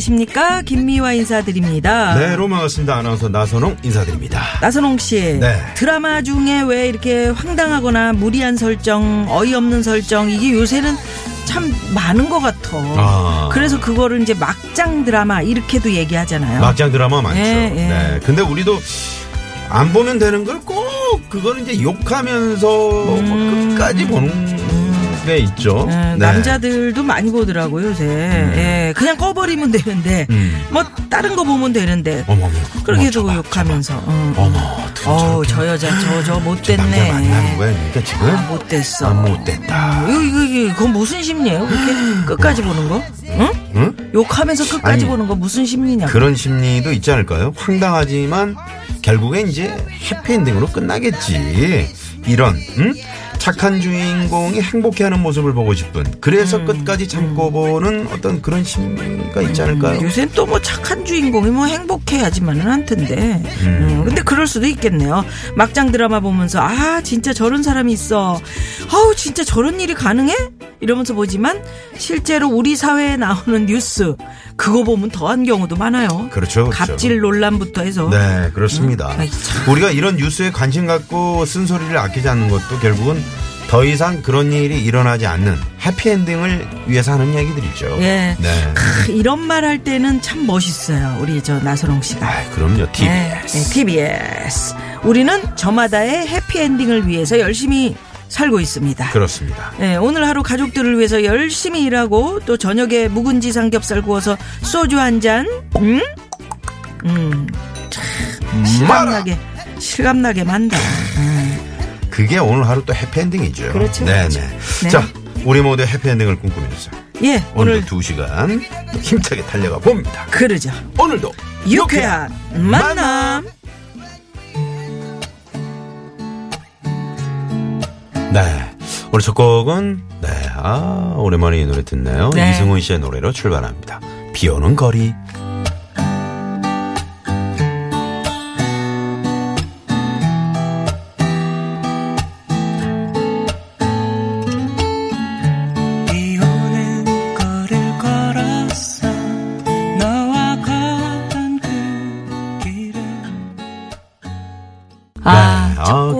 계십니까? 김미화 인사드립니다. 네 로마 같습니다 아나운서 나선홍 인사드립니다 나선홍 씨, 네. 드라마 중에 왜 이렇게 황당하거나 무리한 설정, 어이없는 설정 이게 요새는 참 많은 것 같아. 아. 그래서 그거를 이제 막장 드라마 이렇게도 얘기하잖아요. 막장 드라마 많죠 예, 예. 네 근데 우리도 안 보면 되는 걸 꼭 그거는 이제 욕하면서 뭐 끝까지 보는 게 있죠 음. 예, 네. 남자들도 많이 보더라고요 요새. 예, 그냥 꺼버리면 되는데, 음. 뭐 다른 거 보면 되는데. 어머 어머 그렇게도 어머, 욕하면서. 저봐. 어. 어머 어우, 저렇게 저 여자, 저, 저 못됐네. 만나는 거야 그러니까 지금 아, 못됐어. 아, 못됐다 이거, 이거, 이거, 그건 무슨 심리예요? 그렇게 끝까지 보는 거? 응? 응? 욕하면서 끝까지 아니, 보는 거 무슨 심리냐고. 그런 심리도 있지 않을까요? 황당하지만 결국엔 이제 해피엔딩으로 끝나겠지. 이런 응? 착한 주인공이 행복해하는 모습을 보고 싶은 그래서 음. 끝까지 참고 보는 어떤 그런 심리가 있지 않을까요? 요새는 또뭐 착한 주인공이 뭐 행복해야지만은 한 텐데. 음, 근데 그럴 수도 있겠네요. 막장 드라마 보면서 아 진짜 저런 사람이 있어. 아우 진짜 저런 일이 가능해? 이러면서 보지만 실제로 우리 사회에 나오는 뉴스 그거 보면 더한 경우도 많아요. 그렇죠, 그렇죠. 갑질 논란부터 해서. 네, 그렇습니다. 음. 우리가 이런 뉴스에 관심 갖고 쓴소리를 아끼지 않는 것도 결국은 더 이상 그런 일이 일어나지 않는 해피엔딩을 위해서 하는 얘기들이죠. 예. 네. 크, 이런 말 할 때는 참 멋있어요. 우리 저 나선홍 씨가. 아, 그럼요. TBS. 네, 네, TBS. 우리는 저마다의 해피엔딩을 위해서 열심히 살고 있습니다. 그렇습니다. 네, 오늘 하루 가족들을 위해서 열심히 일하고 또 저녁에 묵은지 삼겹살 구워서 소주 한 잔. 음? 음. 참, 실감나게 실감나게 만다. 음. 그게 오늘 하루 또 해피엔딩이죠. 그렇죠, 네네. 그렇죠. 네. 자, 우리 모두 해피엔딩을 꿈꾸면서 예, 오늘 두 시간 또 힘차게 달려가 봅니다. 그러죠. 오늘도 유쾌한 만남. 네. 오늘 첫 곡은 네, 아 오랜만에 이 노래 듣네요. 네. 이승훈 씨의 노래로 출발합니다. 비 오는 거리. 비 오는 거리를 걸었어 너와 걷던 그 길을 아, 네.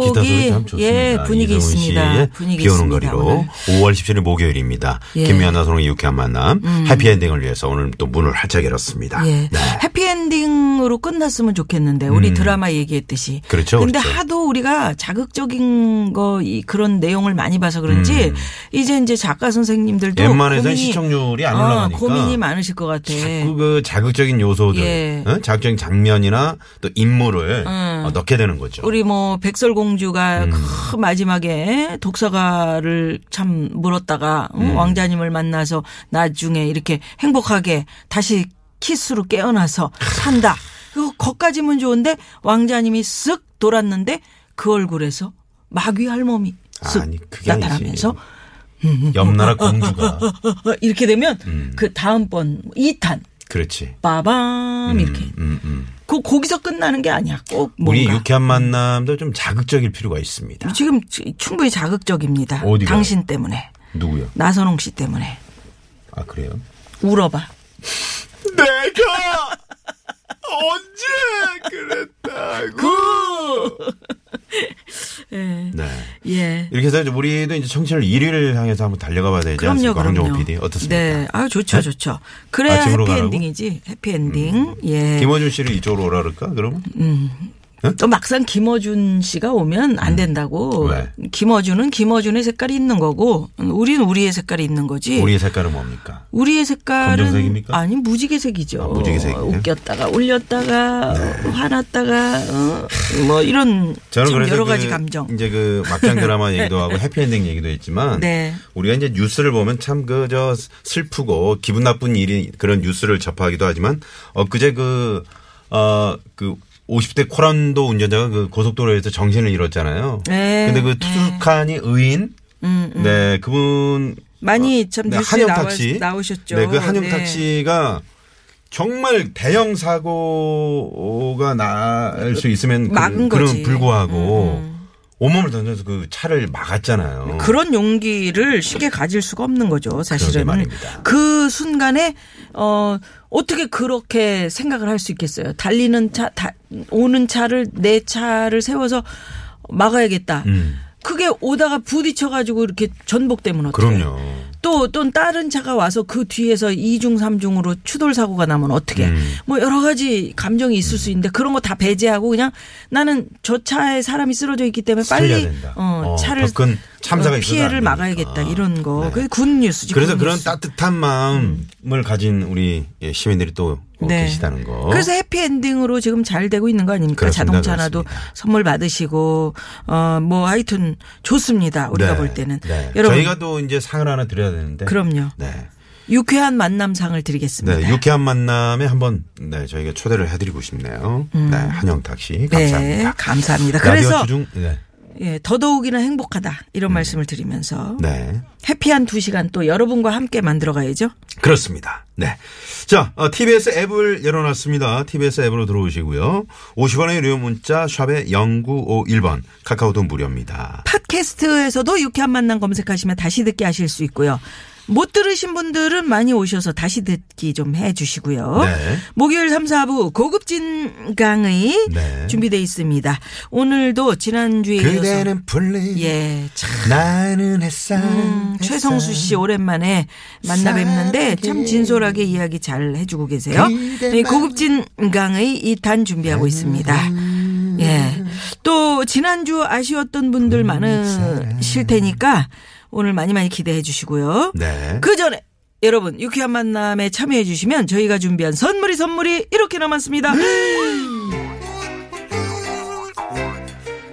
곡이 참 좋습니다. 예 분위기 있습니다. 씨의 분위기 비 오는 있습니다. 거리로 오늘. 5월 17일 목요일입니다. 예. 음. 김미아나 소롱의 유쾌한 만남 해피엔딩을 위해서 오늘 또 문을 활짝 열었습니다. 예. 네. 해피엔딩으로 끝났으면 좋겠는데 우리 드라마 얘기했듯이. 그렇죠, 근데 그렇죠. 하도 우리가 자극적인 거이 그런 내용을 많이 봐서 그런지 이제 이제 작가 선생님들도 웬만해서는 고민이- 시청률이 안 어, 올라가니까 고민이 많으실 것 같아. 자꾸 그 자극적인 요소들, 예. 어? 자극적인 장면이나 또 인물을 어, 넣게 되는 거죠. 우리 뭐 백설공 주가 음. 그 마지막에 독서가를 참 물었다가 어, 음. 왕자님을 만나서 나중에 이렇게 행복하게 다시 키스로 깨어나서 산다. 그 거까지면 좋은데 왕자님이 쓱 돌았는데 그 얼굴에서 마귀 할멈이 쓱 아니. 나타나면서 옆나라 공주가 어, 이렇게 되면 음. 그 다음번 2탄 그렇지. 빠밤 이렇게 음, 음. 그 거기서 끝나는 게 아니야. 꼭 우리 뭔가. 유쾌한 만남도 좀 자극적일 필요가 있습니다. 지금 충분히 자극적입니다. 어디가요? 당신 때문에. 누구요? 나선홍 씨 때문에. 아 그래요? 울어봐. 내가 언제 그랬다고? 예. 네. 예. 이렇게 해서 이제 우리도 이제 청취율 1위를 향해서 한번 달려가 봐야 되지 그럼요, 않습니까? 황정호 그럼요. PD 어떻습니까? 네. 아, 좋죠, 네? 좋죠. 그래야 아침으로 해피엔딩이지. 가라고? 음. 해피엔딩. 예. 김원준 씨를 이쪽으로 오라 그럴까? 그러 면? 또 막상 김어준 씨가 오면 안 된다고. 음. 왜? 김어준은 김어준의 색깔이 있는 거고, 우리는 우리의 색깔이 있는 거지. 우리의 색깔은 뭡니까? 우리의 색깔은 검정색입니까? 아니 무지개색이죠. 아, 무지개색이에요? 웃겼다가 올렸다가 어, 화났다가 어, 뭐 이런 여러 가지 그 감정. 이제 그 막장 드라마 얘기도 하고 해피엔딩 얘기도 했지만 네. 우리가 이제 뉴스를 보면 참 그 저 슬프고 기분 나쁜 일이 그런 뉴스를 접하기도 하지만 엊그제 그 어그 50대 코란도 운전자가 그 고속도로에서 정신을 잃었잖아요. 네. 근데 그 투숙하니 의인 음, 음. 네, 그분 많이 참 네, 뉴스에 한영 나와, 택시 나오셨죠. 네, 그 한영 네. 택시가 정말 대형 사고가 날 수 있으면 그, 그런. 불구하고 음, 온몸을 던져서 그 차를 막았잖아요. 그런 용기를 쉽게 가질 수가 없는 거죠, 사실은. 말입니다. 그 순간에, 어, 어떻게 그렇게 생각을 할 수 있겠어요? 달리는 차, 다, 오는 차를, 내 차를 세워서 막아야겠다. 음. 그게 오다가 부딪혀가지고 이렇게 전복되면 어떡해 그럼요. 또, 또 다른 차가 와서 그 뒤에서 이중삼중으로 추돌 사고가 나면 어떻게? 음. 뭐 여러 가지 감정이 있을 수 있는데 그런 거 다 배제하고 그냥 나는 저 차에 사람이 쓰러져 있기 때문에 빨리. 어, 어, 차를 더큰 참사가 어, 피해를 안 막아야겠다. 이런 거. 네. 그게 굿뉴스지. 그래서. 그런 따뜻한 마음을 가진 우리 예, 시민들이 또 네. 계시다는 거. 그래서 해피엔딩으로 지금 잘 되고 있는 거 아닙니까? 그렇습니다. 자동차 하나도 그렇습니다. 선물 받으시고 어뭐 하여튼 좋습니다. 우리가 네. 볼 때는 네. 여러분 저희가 또 이제 상을 하나 드려야 되는데. 그럼요. 네. 유쾌한 만남상을 드리겠습니다. 네, 유쾌한 만남에 한번 네, 저희가 초대를 해드리고 싶네요. 네, 한영탁 씨 네, 감사합니다. 감사합니다. 라디오 그래서 주중 네, 예, 더더욱이나 행복하다 이런 말씀을 드리면서 네, 해피한 두 시간 또 여러분과 함께 만들어 가야죠. 그렇습니다. 네, 자 어, TBS 앱을 열어놨습니다. TBS 앱으로 들어오시고요. 50원의 유료 문자 샵에 0951번 카카오톡 무료입니다. 팟캐스트에서도 유쾌한 만남 검색하시면 다시 듣기 하실 수 있고요. 못 들으신 분들은 많이 오셔서 다시 듣기 좀 해 주시고요. 네. 목요일 3, 4부 고급진 강의 네. 준비되어 있습니다. 오늘도 지난주에 이어서 그대는 풀리 예, 참 나는 햇살 음, 최성수 씨 오랜만에 만나 뵙는데 참 진솔하게 이야기 잘 해주고 계세요. 네, 고급진 강의 2탄 준비하고 있습니다. 예. 또 지난주 아쉬웠던 분들 많으실 테니까 오늘 많이 많이 기대해 주시고요. 네. 그 전에 여러분 유쾌한 만남에 참여해 주시면 저희가 준비한 선물이 선물이 이렇게 남았습니다.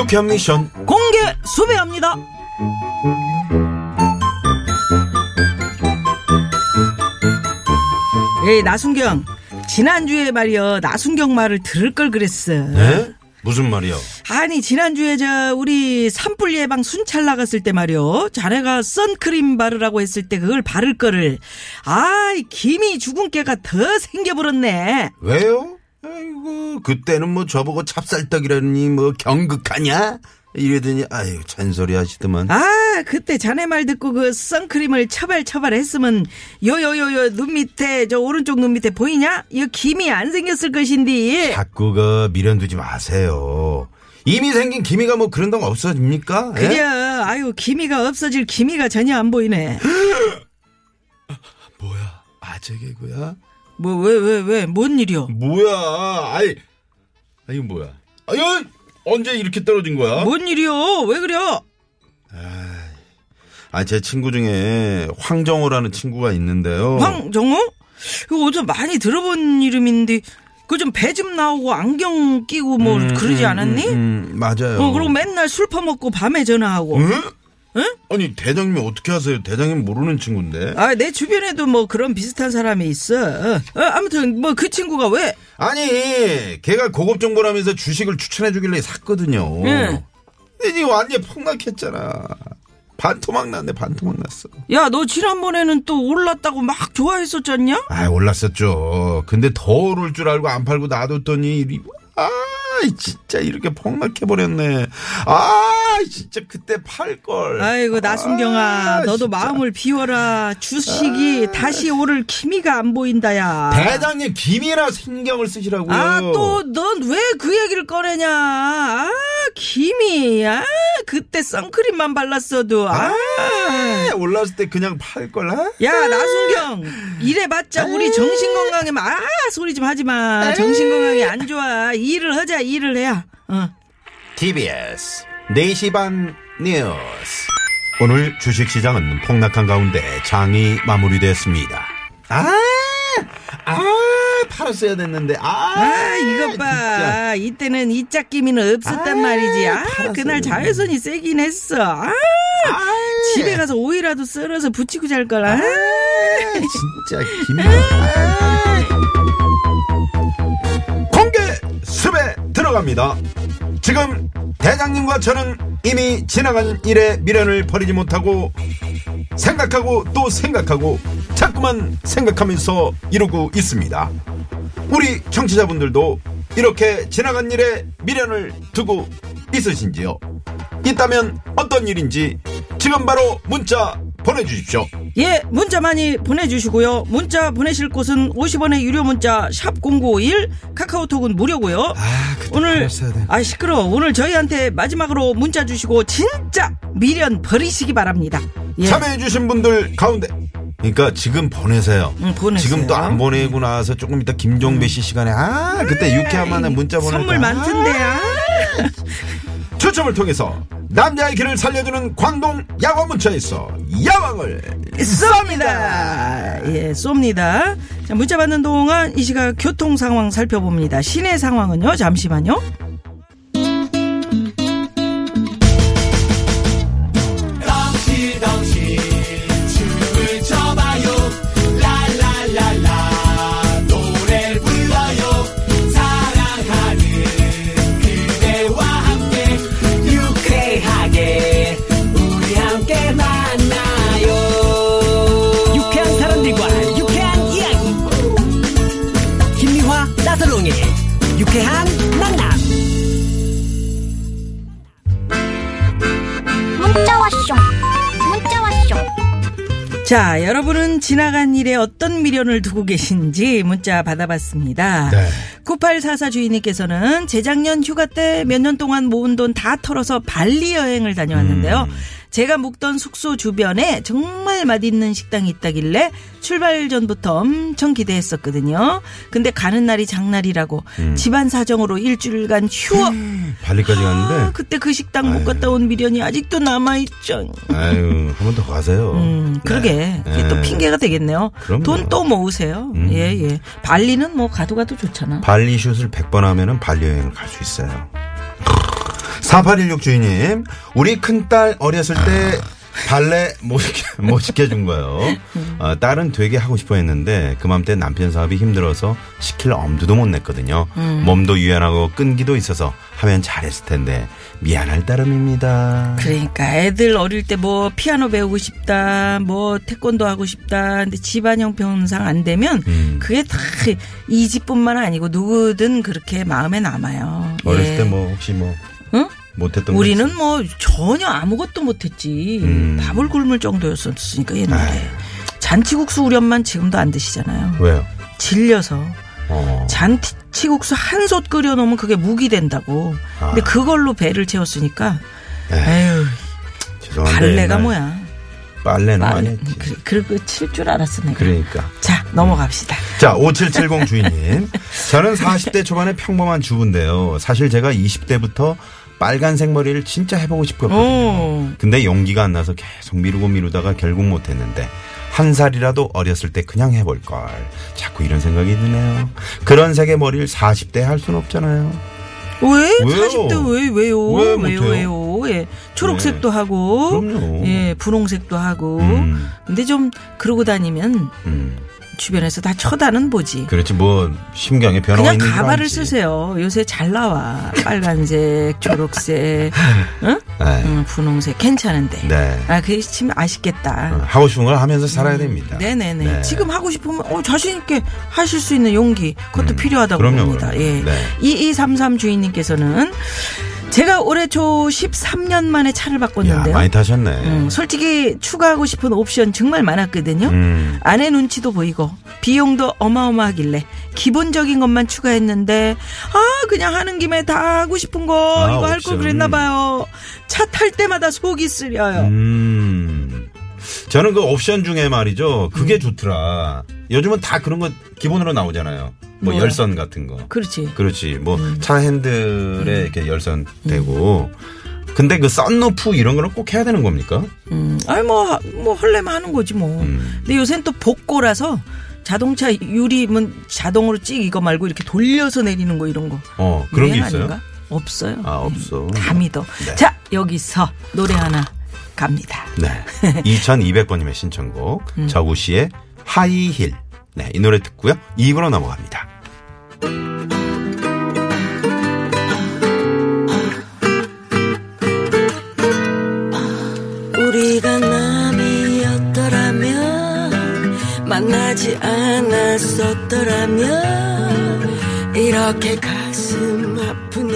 유쾌한 미션 공개 수배합니다. 에이 나순경 지난주에 말이여 나순경 말을 들을 걸 그랬어. 네? 무슨 말이요? 아니 지난주에 저 우리 산불 예방 순찰 나갔을 때 말이요 자네가 선크림 바르라고 했을 때 그걸 바를 거를 아이 김이 죽은 깨가 더 생겨버렸네 왜요? 아이고 그때는 뭐 저보고 찹쌀떡이라니 뭐 경극하냐? 이러더니 아유 잔소리 하시더만 아 그때 자네 말 듣고 그 선크림을 처발처발 했으면 요요요요 눈 밑에 저 오른쪽 눈 밑에 보이냐? 이 김이 안 생겼을 것인데 자꾸 그 미련 두지 마세요. 이미 생긴 기미가 뭐 그런 동 없어집니까? 예? 그래 아유 기미가 없어질 기미가 전혀 안 보이네 뭐야 아재 개구야? 뭐 왜 왜 왜 뭔 일이요? 뭐야? 아이, 아 이거 뭐야? 아유 언제 이렇게 떨어진 거야? 뭔 일이요? 왜 그래요? 아제 친구 중에 황정호라는 친구가 있는데요. 황정호? 이거 어디서 많이 들어본 이름인데 그 좀 배 좀 나오고 안경 끼고 뭐 그러지 않았니? 음, 맞아요. 어, 그리고 맨날 술 퍼먹고 밤에 전화하고. 응? 응? 아니 대장님이 어떻게 하세요? 대장님 모르는 친구인데. 아, 내 주변에도 뭐 그런 비슷한 사람이 있어. 어, 어, 아무튼 뭐 그 친구가 왜? 아니 걔가 고급 정보라면서 주식을 추천해 주길래 샀거든요. 예. 근데 지금 완전 폭락했잖아. 반토막 났네 반토막 났어. 야, 너 지난번에는 또 올랐다고 막 좋아했었잖냐? 아 올랐었죠. 근데 더 오를 줄 알고 안 팔고 놔뒀더니 이- 아 진짜 이렇게 폭락해 버렸네. 아 진짜 그때 팔 걸. 아이고 나순경아, 아, 너도 진짜. 마음을 비워라. 주식이 다시 오를 기미가 안 보인다야. 대장님 김이나 신경을 쓰시라고요. 아, 또, 넌 왜 그 얘기를 꺼내냐. 아, 김이. 아, 그때 선크림만 발랐어도. 아. 아, 올랐을 때 그냥 팔 걸. 아? 야, 나순경. 이래봤자 우리 정신 건강에, 아, 소리 좀 하지 마. 정신 건강에 안 좋아. 일을 하자, 일을 해야. 어. TBS 4시 반 뉴스. 오늘 주식시장은 폭락한 가운데 장이 마무리됐습니다. 아, 아, 팔았어야 됐는데. 아, 아, 이것 봐. 진짜. 이때는 이 짝기미는 없었단 아, 말이지. 아, 그날. 자외선이 세긴 했어. 아, 아, 집에 가서 오이라도 썰어서 붙이고 잘 걸. 아. 진짜 김이. 공개 습에 들어갑니다. 지금 대장님과 저는 이미 지나간 일에 미련을 버리지 못하고 생각하고 또 생각하고 자꾸만 생각하면서 이루고 있습니다. 우리 청취자분들도 이렇게 지나간 일에 미련을 두고 있으신지요? 있다면 어떤 일인지 지금 바로 문자 보내주십시오. 예, 문자 많이 보내주시고요. 문자 보내실 곳은 50원의 유료 문자 샵 #0951 카카오톡은 무료고요. 아, 오늘. 아 시끄러. 오늘 저희한테 마지막으로 문자 주시고 진짜 미련 버리시기 바랍니다. 예. 참여해주신 분들 가운데. 그러니까 지금 보내세요. 응, 보내세요. 지금 또 안 보내고 나서 조금 이따 김종배 씨 시간에 아 그때 유쾌한 만에 문자 보낼 선물 때, 많던데. 아. 추첨을 통해서 남자의 길을 살려주는 광동 야광 문자에서 야광을 쏩니다. 예, 쏩니다. 자, 문자 받는 동안 이 시각 교통 상황 살펴봅니다. 시내 상황은요, 잠시만요. 자, 여러분은 지나간 일에 어떤 미련을 두고 계신지 문자 받아봤습니다. 네. 9844 주인님께서는 재작년 휴가 때 몇 년 동안 모은 돈 다 털어서 발리 여행을 다녀왔는데요. 음. 제가 묵던 숙소 주변에 정말 맛있는 식당이 있다길래 출발 전부터 엄청 기대했었거든요. 근데 가는 날이 장날이라고 음. 집안 사정으로 일주일간 휴업. 발리까지 아, 갔는데 그때 그 식당 못 갔다 온 미련이 아직도 남아있죠. 아유 한 번 더 가세요. 음, 그러게. 네. 이게 또 네. 핑계가 되겠네요. 음. 돈또 모으세요. 예, 예. 발리는 뭐 가도 가도 좋잖아. 발리 슛을 100번 하면은 발리 여행을 갈 수 있어요. 4816 주인님, 우리 큰딸 어렸을 때 발레 못, 시켜, 못 시켜준 거예요. 어, 딸은 되게 하고 싶어 했는데 그맘때 남편 사업이 힘들어서 시킬 엄두도 못 냈거든요. 몸도 유연하고 끈기도 있어서 하면 잘했을 텐데 미안할 따름입니다. 그러니까 애들 어릴 때 뭐 피아노 배우고 싶다, 뭐 태권도 하고 싶다. 근데 집안 형편상 안 되면 음. 그게 다 이 집뿐만 아니고 누구든 그렇게 마음에 남아요. 어렸을 예. 때뭐 혹시 뭐 응? 못했던 거 우리는? 뭐 전혀 아무것도 못했지. 음. 밥을 굶을 정도였었으니까 옛날에. 아이. 잔치국수 우리 엄마는 지금도 안 드시잖아요. 왜요? 질려서. 어. 잔치국수 한 솥 끓여 놓으면 그게 무기 된다고. 근데 아. 그걸로 배를 채웠으니까. 에이, 에휴, 발레가 뭐야. 빨래는 많이 빨래. 했지. 그, 그리고 칠 줄 알았어, 내가. 그러니까. 자, 넘어갑시다. 자, 5770 주인님. 저는 40대 초반의 평범한 주부인데요. 사실 제가 20대부터 빨간색 머리를 진짜 해보고 싶었거든요. 어. 근데 용기가 안 나서 계속 미루고 미루다가 결국 못했는데 한 살이라도 어렸을 때 그냥 해볼 걸. 자꾸 이런 생각이 드네요. 그런 색의 머리를 40대 할순 없잖아요. 왜? 왜요? 40대 왜, 왜요? 왜 왜요? 왜요? 예. 초록색도 하고. 그럼요. 예, 분홍색도 하고. 음. 근데 좀 그러고 다니면 음, 주변에서 다 쳐다는 보지. 그렇지 뭐 심경에 변화가 그냥 있는 줄 가발을 알지. 쓰세요. 요새 잘 나와. 빨간색, 초록색, 응? 네. 응, 분홍색 괜찮은데. 네. 아, 그게 참 아쉽겠다. 어, 하고 싶은 걸 하면서 살아야 됩니다. 네네네. 네. 지금 하고 싶으면 어, 자신 있게 하실 수 있는 용기 그것도 필요하다고 그럼요, 봅니다. 그럼요. 예. 네. 2233 주인님께서는 제가 올해 초 13년 만에 차를 야, 바꿨는데요. 많이 타셨네. 음, 솔직히 추가하고 싶은 옵션 정말 많았거든요. 음. 아내 눈치도 보이고 비용도 어마어마하길래 기본적인 것만 추가했는데 아 그냥 하는 김에 다 하고 싶은 거 아, 이거 할 걸. 그랬나 봐요. 차 탈 때마다 속이 쓰려요. 음. 저는 그 옵션 중에 말이죠. 그게 음. 좋더라. 요즘은 다 그런 거 기본으로 나오잖아요. 뭐? 열선 같은 거. 그렇지. 그렇지. 뭐 음. 차 핸들에 이렇게 열선 되고. 근데 그 썬루프 이런 거는 꼭 해야 되는 겁니까? 음, 아니 뭐, 뭐 하려면 하는 거지 뭐. 음. 근데 요새는 또 복고라서 자동차 유리면 자동으로 찍 이거 말고 이렇게 돌려서 내리는 거 이런 거. 어, 그런 게 있어요? 아닌가? 없어요. 아, 없어. 다 믿어. 네. 자 여기서 노래 하나 갑니다. 네. 2200번님의 신청곡. 음. 저구 씨의 하이힐. 네. 이 노래 듣고요. 2부로 넘어갑니다. 우리가 남이었더라면 만나지 않았었더라면 이렇게 가슴 아픈